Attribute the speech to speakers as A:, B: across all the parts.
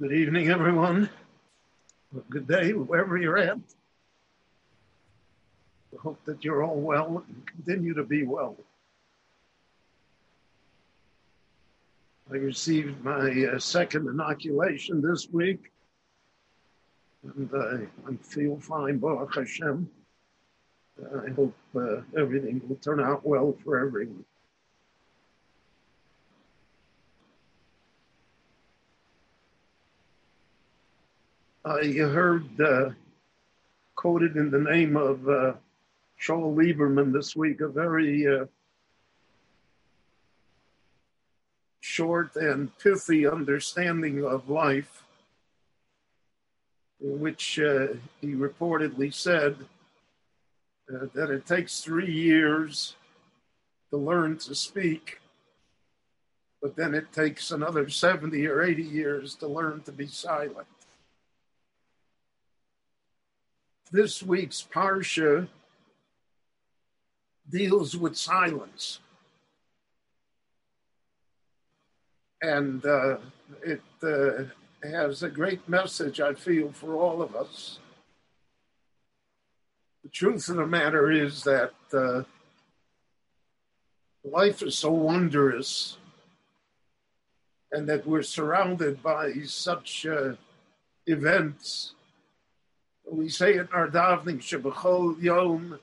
A: Good evening, everyone. Good day, wherever you're at. I hope that you're all well and continue to be well. I received my uh, second inoculation this week, and uh, I feel fine, Baruch Hashem. I hope uh, everything will turn out well for everyone. I heard uh, quoted in the name of uh, Joel Lieberman this week a very uh, short and pithy understanding of life, in which uh, he reportedly said uh, that it takes three years to learn to speak, but then it takes another 70 or 80 years to learn to be silent this week's Parsha deals with silence. And uh, it uh, has a great message, I feel, for all of us. The truth of the matter is that uh, life is so wondrous and that we're surrounded by such uh, events we say in our davening, Shebechol Yom,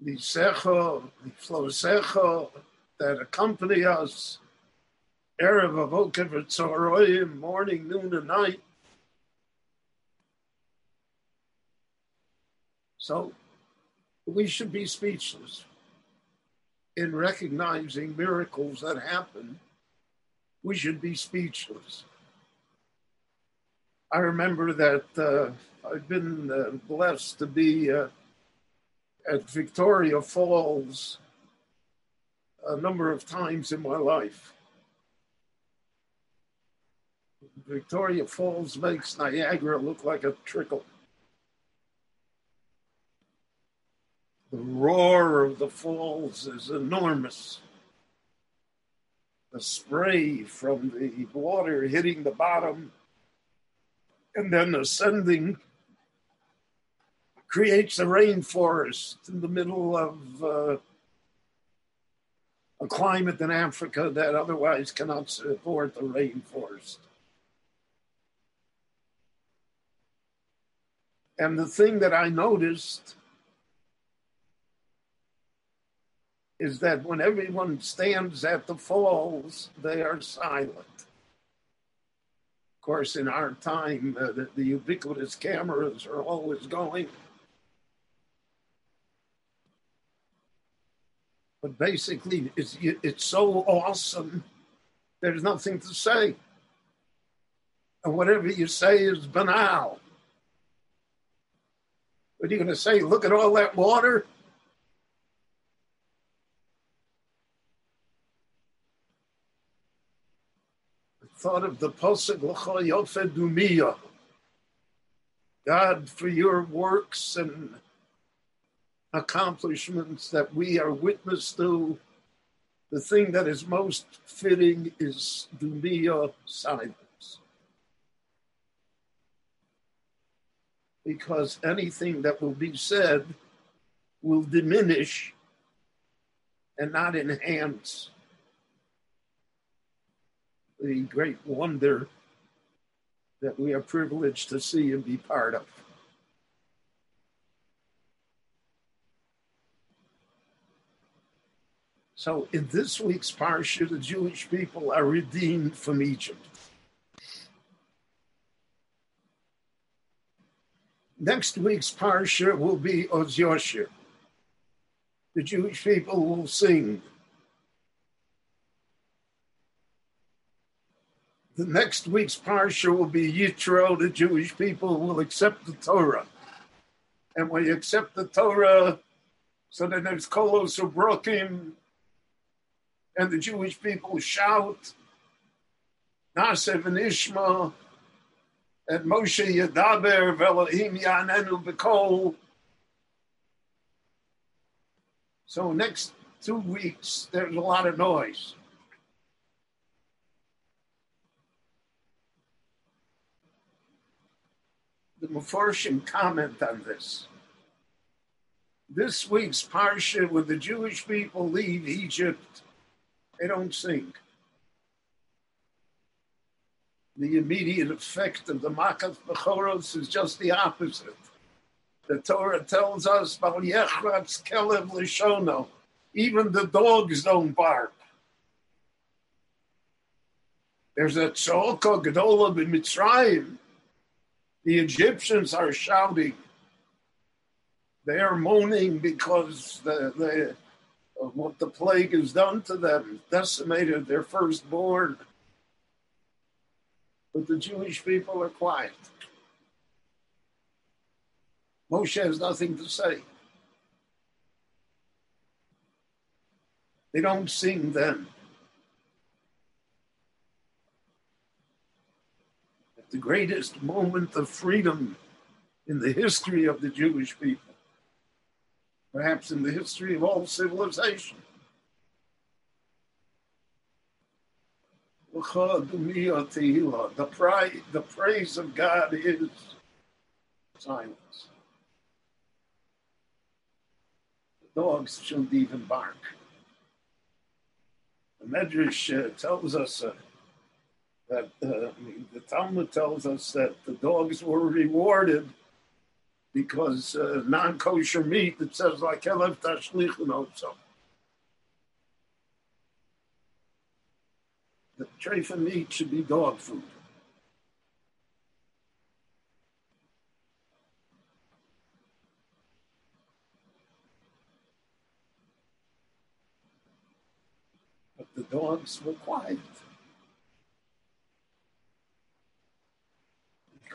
A: the Secho, the Flosecho, that accompany us, Erev Avokev Tzoroyim, morning, noon, and night. So we should be speechless in recognizing miracles that happen. We should be speechless. I remember that uh, I've been uh, blessed to be uh, at Victoria Falls a number of times in my life. Victoria Falls makes Niagara look like a trickle. The roar of the falls is enormous. The spray from the water hitting the bottom and then ascending creates a rainforest in the middle of uh, a climate in Africa that otherwise cannot support the rainforest. And the thing that I noticed is that when everyone stands at the falls, they are silent course, in our time, uh, the, the ubiquitous cameras are always going. But basically, it's, it's so awesome, there's nothing to say. And whatever you say is banal. What are you going to say? Look at all that water? Thought of the Pasuk Dumia. God, for your works and accomplishments that we are witness to, the thing that is most fitting is Dumia silence. Because anything that will be said will diminish and not enhance the great wonder that we are privileged to see and be part of. So, in this week's parsha, the Jewish people are redeemed from Egypt. Next week's parsha will be Oz. The Jewish people will sing The next week's parsha will be Yitro. The Jewish people will accept the Torah. And you accept the Torah, so then there's Kolos Ubrokim, and the Jewish people shout, Nasev and Ishma, and Moshe Yadaber, Velohim Yanenu Bekol. So next two weeks, there's a lot of noise. The comment on this. This week's Parsha, when the Jewish people leave Egypt, they don't sing. The immediate effect of the Makat Bechoros is just the opposite. The Torah tells us, kelev lishono. even the dogs don't bark. There's a tzolka gedola in Mitzrayim. The Egyptians are shouting. They are moaning because the, the, of what the plague has done to them, decimated their firstborn. But the Jewish people are quiet. Moshe has nothing to say. They don't sing then. The greatest moment of freedom in the history of the Jewish people, perhaps in the history of all civilization. The, praise, the praise of God is silence. The dogs shouldn't even bark. The Medrash uh, tells us uh, that uh, the Talmud tells us that the dogs were rewarded because uh, non-kosher meat it says like elef tashlichun also. The trefa meat should be dog food. But the dogs were quiet.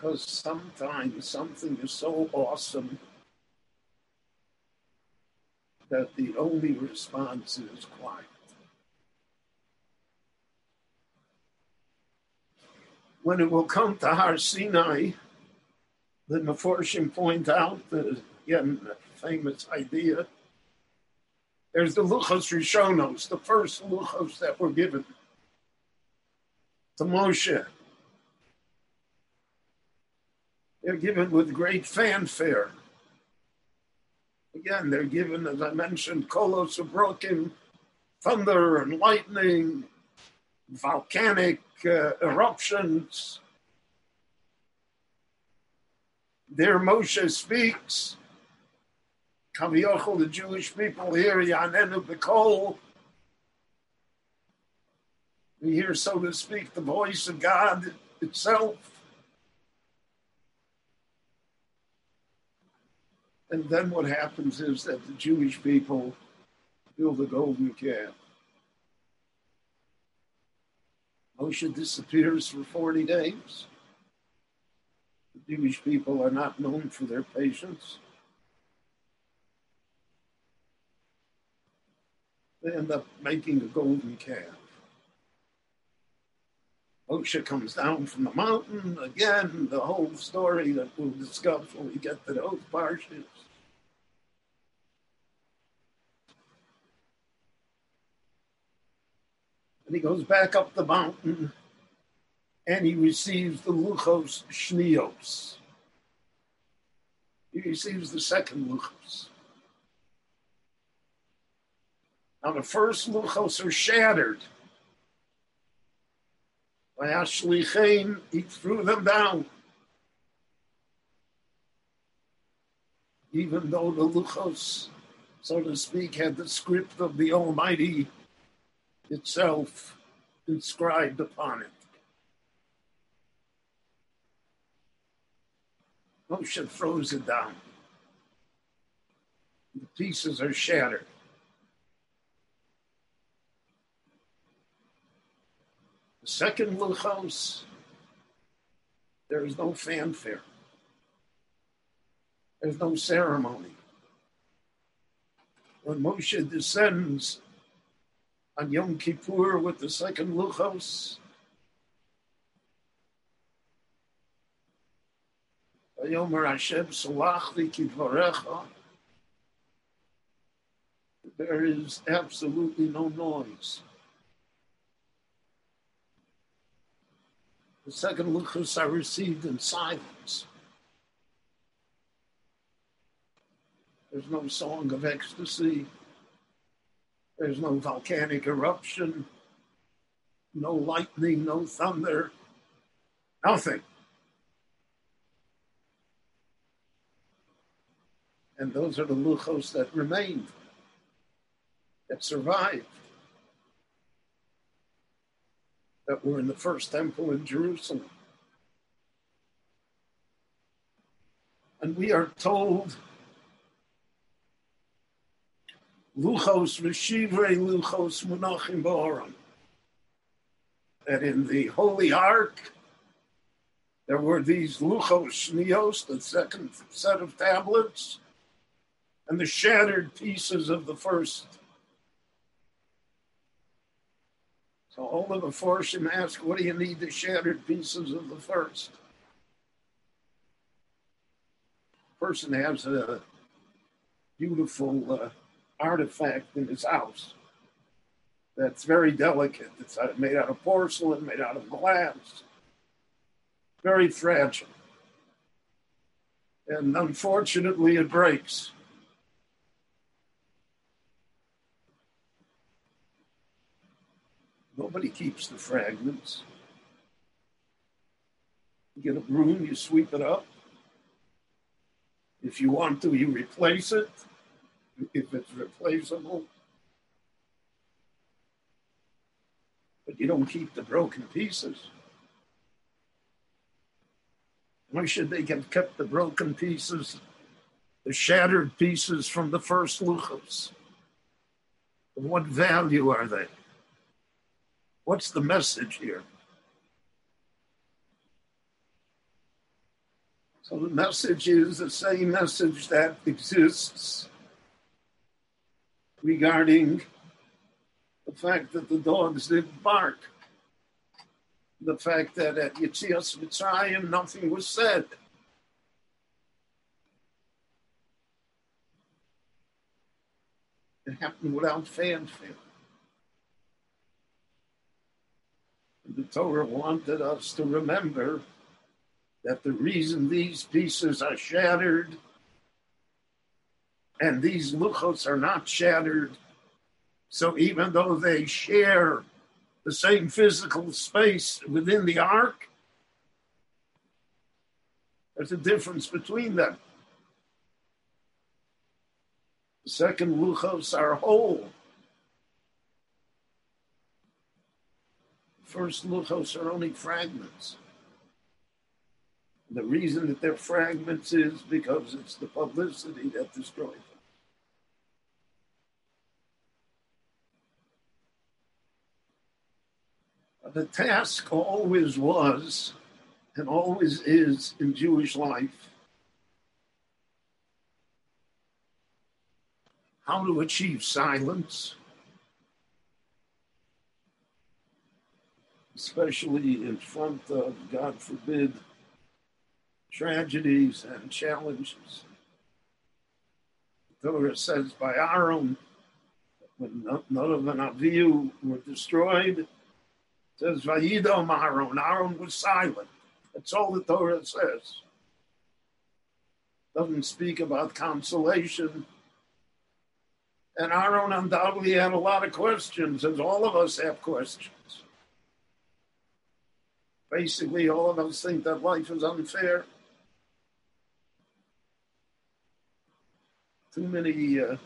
A: Because sometimes something is so awesome that the only response is quiet. When it will come to Har Sinai, the Meforshim point out, the, again, famous idea there's the Luchos Rishonos, the first Luchos that were given to Moshe. They're given with great fanfare. Again, they're given, as I mentioned, kolos of broken thunder and lightning, volcanic uh, eruptions. There Moshe speaks Kaviyachol, the Jewish people hear Yanenu B'Kol. We hear, so to speak, the voice of God itself. And then what happens is that the Jewish people build a golden calf. Moshe disappears for 40 days. The Jewish people are not known for their patience. they end up making a golden calf. Moshe comes down from the mountain again, the whole story that we'll discuss when we get to those parshas. And he goes back up the mountain and he receives the Luchos Shnios. He receives the second Luchos. Now the first luchos are shattered. By Ashlichain, he threw them down. Even though the luchos, so to speak, had the script of the Almighty itself inscribed upon it. Moshe throws it down. The pieces are shattered. The second Luchos, there is no fanfare. There's no ceremony. When Moshe descends on Yom Kippur with the second Luchos. There is absolutely no noise. The second luchos are received in silence. There's no song of ecstasy. There's no volcanic eruption, no lightning, no thunder, nothing. And those are the luchos that remained, that survived, that were in the first temple in Jerusalem. And we are told Luchos Reshivre Luchos Munachim Boram. That in the Holy Ark, there were these Luchos Shnios, the second set of tablets, and the shattered pieces of the first. So all of the Forshim ask, what do you need the shattered pieces of the first? Person has a beautiful uh, artifact in his house that's very delicate. It's uh, made out of porcelain, made out of glass, very fragile. And unfortunately, it breaks. Nobody keeps the fragments. You get a broom, you sweep it up. If you want to, you replace it if it's replaceable. But you don't keep the broken pieces. Why should they have kept the broken pieces, the shattered pieces from the first luchos? What value are they? What's the message here? So the message is the same message that exists regarding the fact that the dogs didn't bark, the fact that at Yitzias Mitzrayim nothing was said. It happened without fanfare. The Torah wanted us to remember that the reason these pieces are shattered and these luchos are not shattered. So even though they share the same physical space within the ark, there's a difference between them. The second luchos are whole. First luchos are only fragments. The reason that they're fragments is because it's the publicity that destroys them. The task always was and always is in Jewish life how to achieve silence, especially in front of, God forbid, tragedies and challenges. The Torah says by Aaron, when none of the Naviu were destroyed, says Vayidom Aaron. Aaron was silent. That's all the Torah says. Doesn't speak about consolation. And Aaron undoubtedly had a lot of questions, as all of us have questions. Basically, all of us think that life is unfair. Too many uh,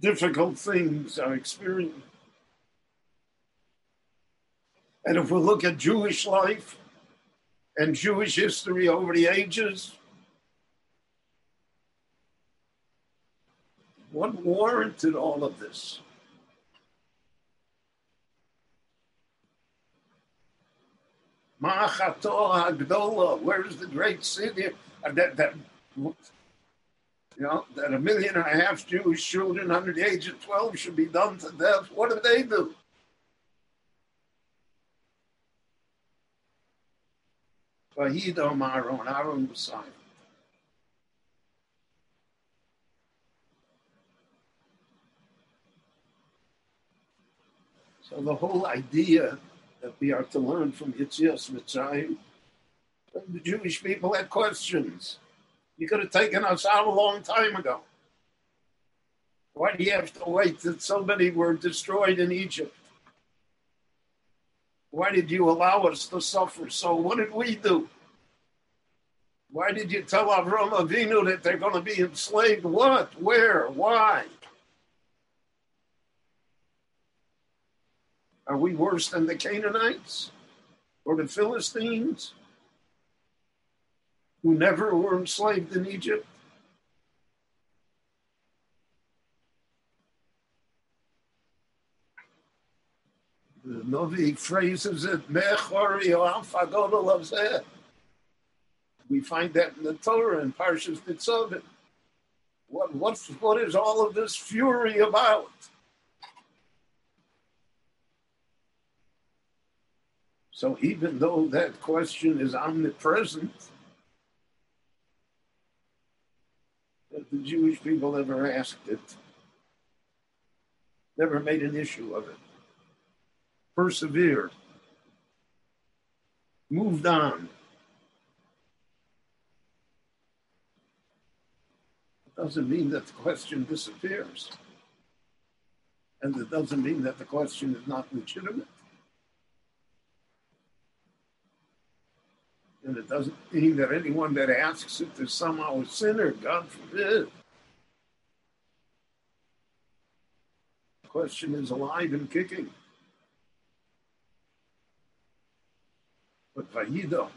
A: difficult things are experienced and if we look at Jewish life and Jewish history over the ages, what warranted all of this? Agdola, where's the great city? Uh, that, that, you know, that a million and a half Jewish children under the age of 12 should be done to death. What did they do? Vayidom Aaron, Aaron was silent. So the whole idea that we are to learn from Yitzias Mitzrayim, the Jewish people had questions. You could have taken us out a long time ago. Why do you have to wait that so many were destroyed in Egypt? Why did you allow us to suffer so? What did we do? Why did you tell Avram Avinu that they're going to be enslaved? What? Where? Why? Are we worse than the Canaanites or the Philistines who never were enslaved in Egypt? The Novi phrases it, oh, we find that in the Torah in Parshas Nitzavim. What, what, what is all of this fury about? So even though that question is omnipresent, that the Jewish people never asked it, never made an issue of it persevered, moved on. It doesn't mean that the question disappears. And it doesn't mean that the question is not legitimate. And it doesn't mean that anyone that asks it is somehow a sinner, God forbid. The question is alive and kicking. Vayido,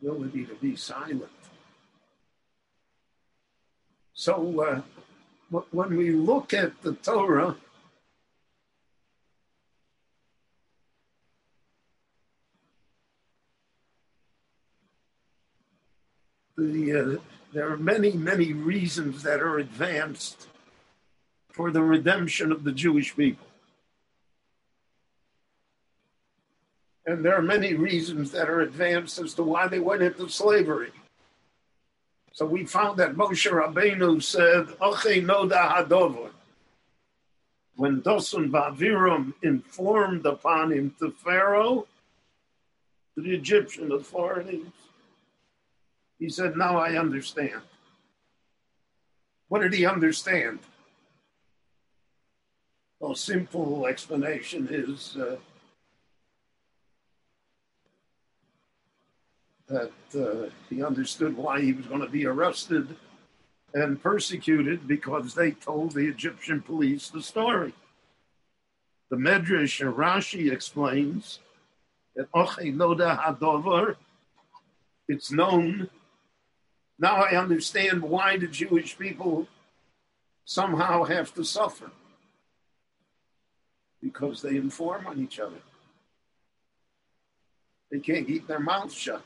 A: ability to be silent. So uh, when we look at the Torah, the, uh, there are many, many reasons that are advanced for the redemption of the Jewish people. And there are many reasons that are advanced as to why they went into slavery. So we found that Moshe Rabbeinu said, Oche Noda Hadovon. When Dosun Vavirum informed upon him to Pharaoh, to the Egyptian authorities, he said, Now I understand. What did he understand? Well, simple explanation is uh, that uh, he understood why he was going to be arrested and persecuted because they told the Egyptian police the story. The Medrash and Rashi explains that it's known. Now I understand why the Jewish people somehow have to suffer because they inform on each other. They can't keep their mouths shut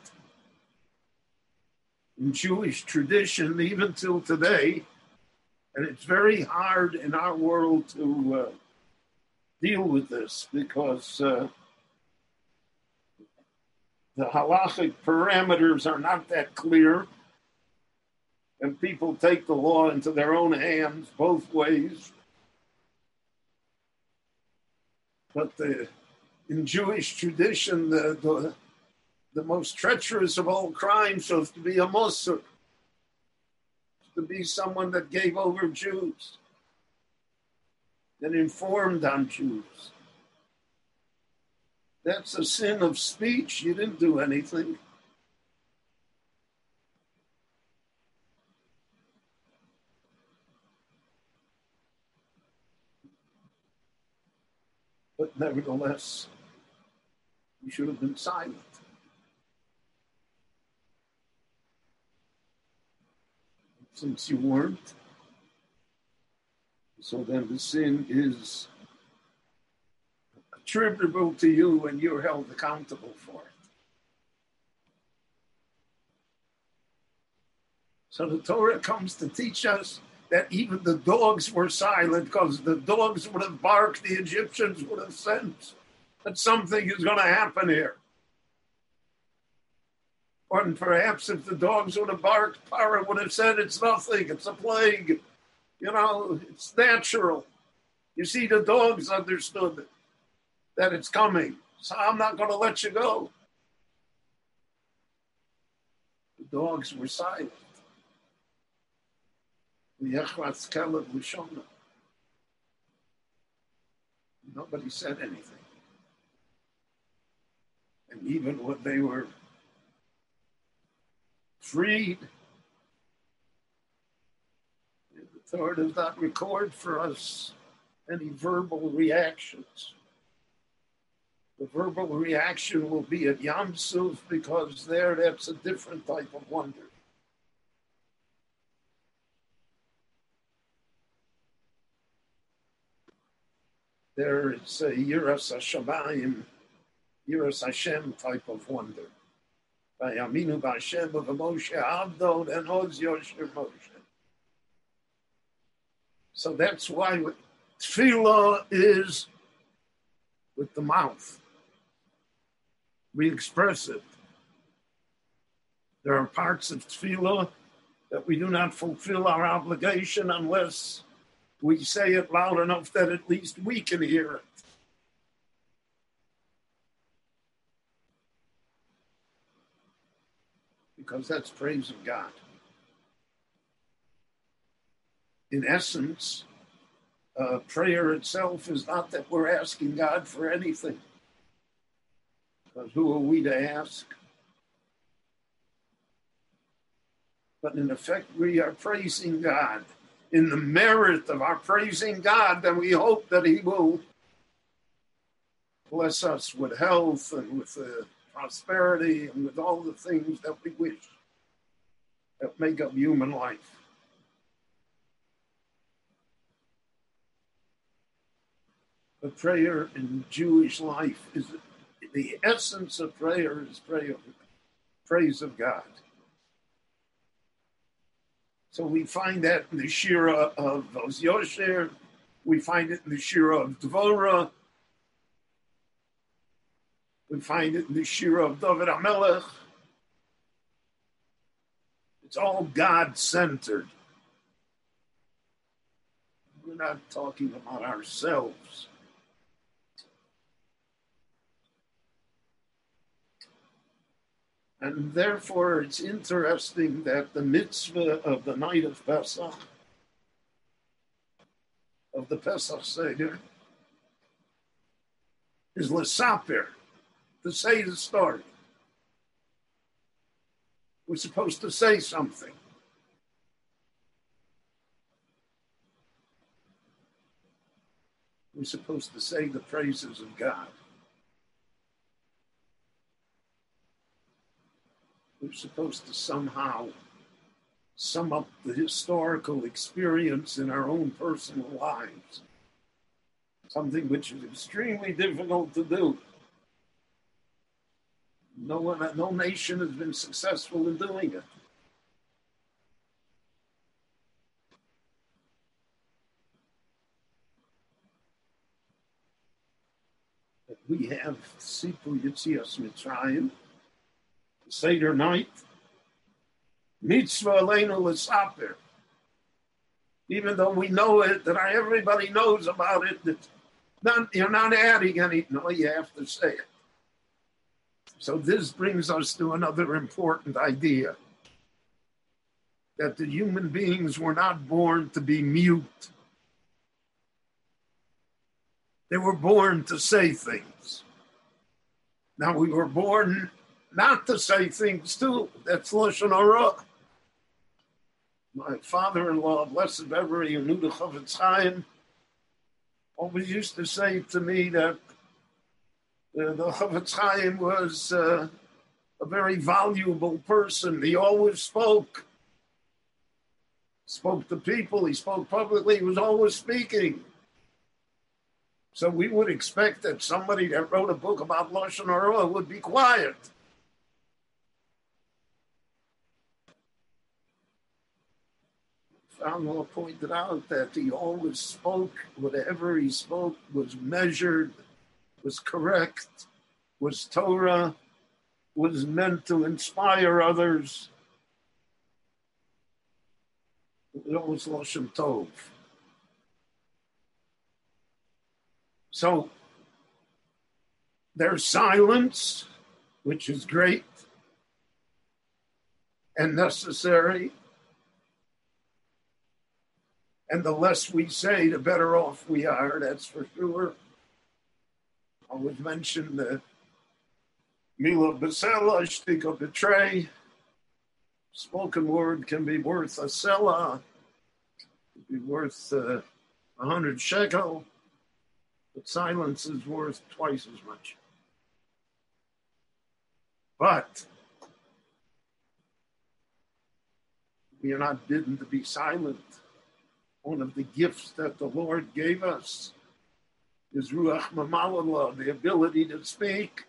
A: in Jewish tradition, even till today. And it's very hard in our world to uh, deal with this because uh, the halachic parameters are not that clear. And people take the law into their own hands both ways. But the, in Jewish tradition, the, the the most treacherous of all crimes was to be a Muslim, to be someone that gave over Jews, that informed on Jews. That's a sin of speech. You didn't do anything. But nevertheless, you should have been silent. Since you weren't. So then the sin is attributable to you and you're held accountable for it. So the Torah comes to teach us that even the dogs were silent because the dogs would have barked, the Egyptians would have sensed that something is going to happen here. And perhaps if the dogs would have barked, Pharaoh would have said, It's nothing, it's a plague. You know, it's natural. You see, the dogs understood that it's coming. So I'm not going to let you go. The dogs were silent. Nobody said anything. And even when they were freed, the Torah does not record for us any verbal reactions. The verbal reaction will be at Yam Suf because there that's a different type of wonder. There is a Yiras Hashamayim, Yiras Hashem type of wonder. By Aminu B'Hashem of Moshe Avdon and Oz Yosher Moshe. So that's why tefillah is with the mouth. We express it. There are parts of tefillah that we do not fulfill our obligation unless we say it loud enough that at least we can hear it. Because that's praise of God. In essence, uh, prayer itself is not that we're asking God for anything. Because who are we to ask? But in effect, we are praising God in the merit of our praising God, then we hope that He will bless us with health and with uh, prosperity and with all the things that we wish that make up human life. But prayer in Jewish life is the essence of prayer is prayer, praise of God. So we find that in the Shira of Oz Yosher, we find it in the Shira of Dvorah, we find it in the Shira of David Amelech. It's all God centered. We're not talking about ourselves. And therefore, it's interesting that the mitzvah of the night of Pesach, of the Pesach Seder, is Lesapir, to say the story. We're supposed to say something. We're supposed to say the praises of God. we're supposed to somehow sum up the historical experience in our own personal lives, something which is extremely difficult to do. No one, no nation has been successful in doing it. We have Sipu Yitzias Mitzrayim, Seder night. Mitzvah Aleinu L'Saper. Even though we know it, that everybody knows about it, that not, you're not adding any, no, you have to say it. So this brings us to another important idea that the human beings were not born to be mute. They were born to say things. Now we were born not to say things too. That's Lashon Hara. My father-in-law, blessed memory, who knew the Chofetz Chaim, always used to say to me that uh, the Chofetz Chaim was uh, a very valuable person. He always spoke. Spoke to people, he spoke publicly, he was always speaking. So we would expect that somebody that wrote a book about Lashon Hara would be quiet. Farnwell pointed out that he always spoke, whatever he spoke was measured, was correct, was Torah, was meant to inspire others. It was Loshem Tov. So there's silence, which is great. and necessary. And the less we say, the better off we are, that's for sure. I would mention the Mila Basela, Shtika Betray. Spoken word can be worth a it'd be worth uh, a uh, hundred shekel, but silence is worth twice as much. But we are not bidden to be silent. One of the gifts that the Lord gave us is Ruach Mamalallah, the ability to speak.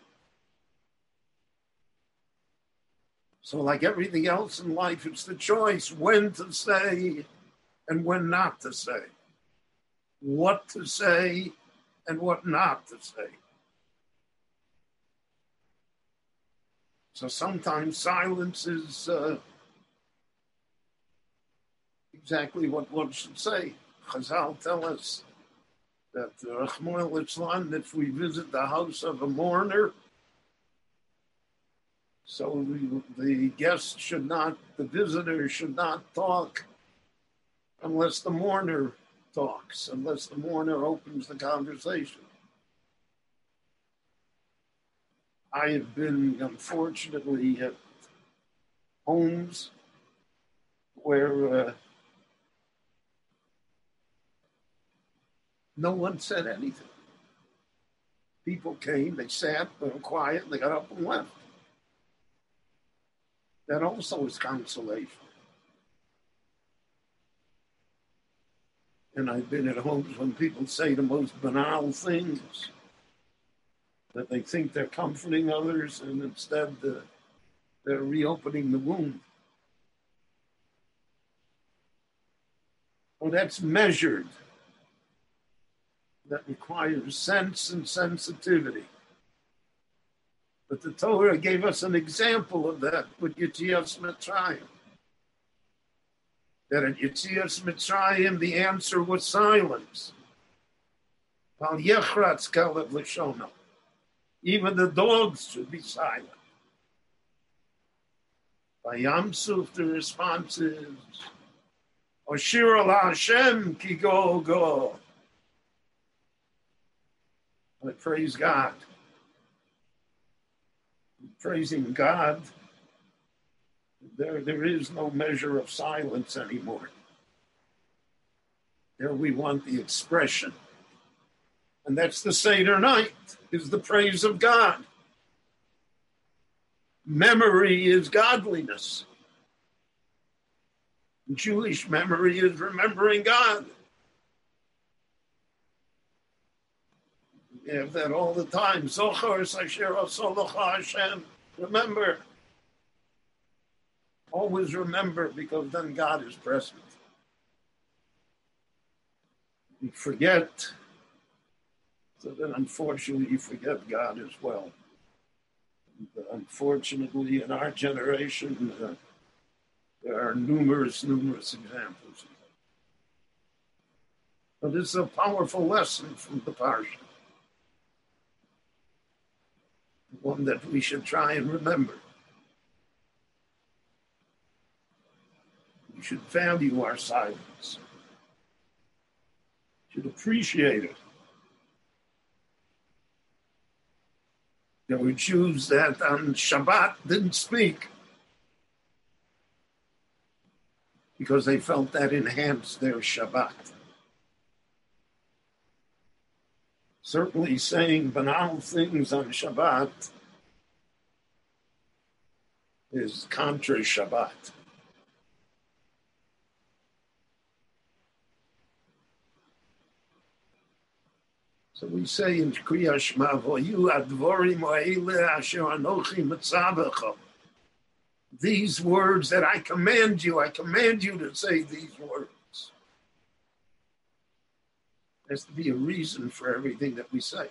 A: So, like everything else in life, it's the choice when to say and when not to say, what to say and what not to say. So sometimes silence is uh, exactly what one should say. Chazal tell us that uh, if we visit the house of a mourner, so the, the guest should not, the visitor should not talk unless the mourner talks, unless the mourner opens the conversation. I have been, unfortunately, at homes where uh, no one said anything. People came, they sat, they were quiet, they got up and left. That also is consolation. And I've been at homes when people say the most banal things that they think they're comforting others, and instead they're reopening the wound. Well, that's measured. That requires sense and sensitivity. But the Torah gave us an example of that with Yitzias Mitzrayim. That at Yitzias Mitzrayim, the answer was silence. Even the dogs should be silent. By Yamsuf, the response is, Oshir Allah Hashem go go. I praise God praising God, there, there is no measure of silence anymore. There we want the expression. And that's the Seder night, is the praise of God. Memory is godliness. Jewish memory is remembering God. Have that all the time. Zochar Hashem. Remember. Always remember because then God is present. You forget, so then unfortunately you forget God as well. Unfortunately, in our generation, uh, there are numerous, numerous examples. But it's a powerful lesson from the Parsha one that we should try and remember. We should value our silence, should appreciate it. There were Jews that on Shabbat didn't speak because they felt that enhanced their Shabbat. Certainly saying banal things on Shabbat is contra Shabbat. So we say in Kriya Shema, "Voyu advorim asher anochi mitzabecha." These words that I command you, I command you to say these words has to be a reason for everything that we say.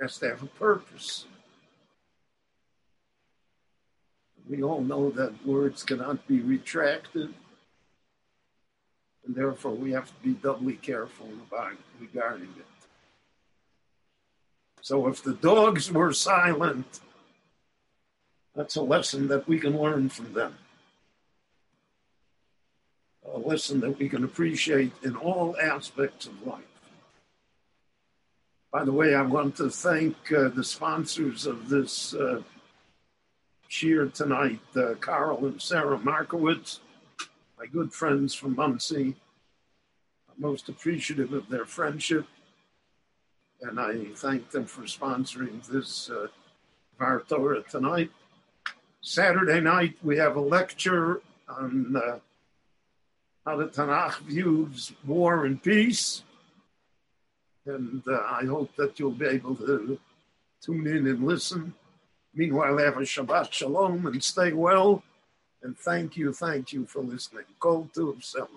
A: Has to have a purpose. We all know that words cannot be retracted, and therefore we have to be doubly careful about regarding it. So if the dogs were silent, That's a lesson that we can learn from them. A lesson that we can appreciate in all aspects of life. By the way, I want to thank uh, the sponsors of this uh, shiur tonight, uh, Carl and Sarah Markowitz, my good friends from Monsey. I'm most appreciative of their friendship, and I thank them for sponsoring this uh, Var Torah tonight. Saturday night, we have a lecture on uh, how the Tanakh views war and peace. And uh, I hope that you'll be able to tune in and listen. Meanwhile, have a Shabbat Shalom and stay well. And thank you, thank you for listening. Kol Tuv Selah.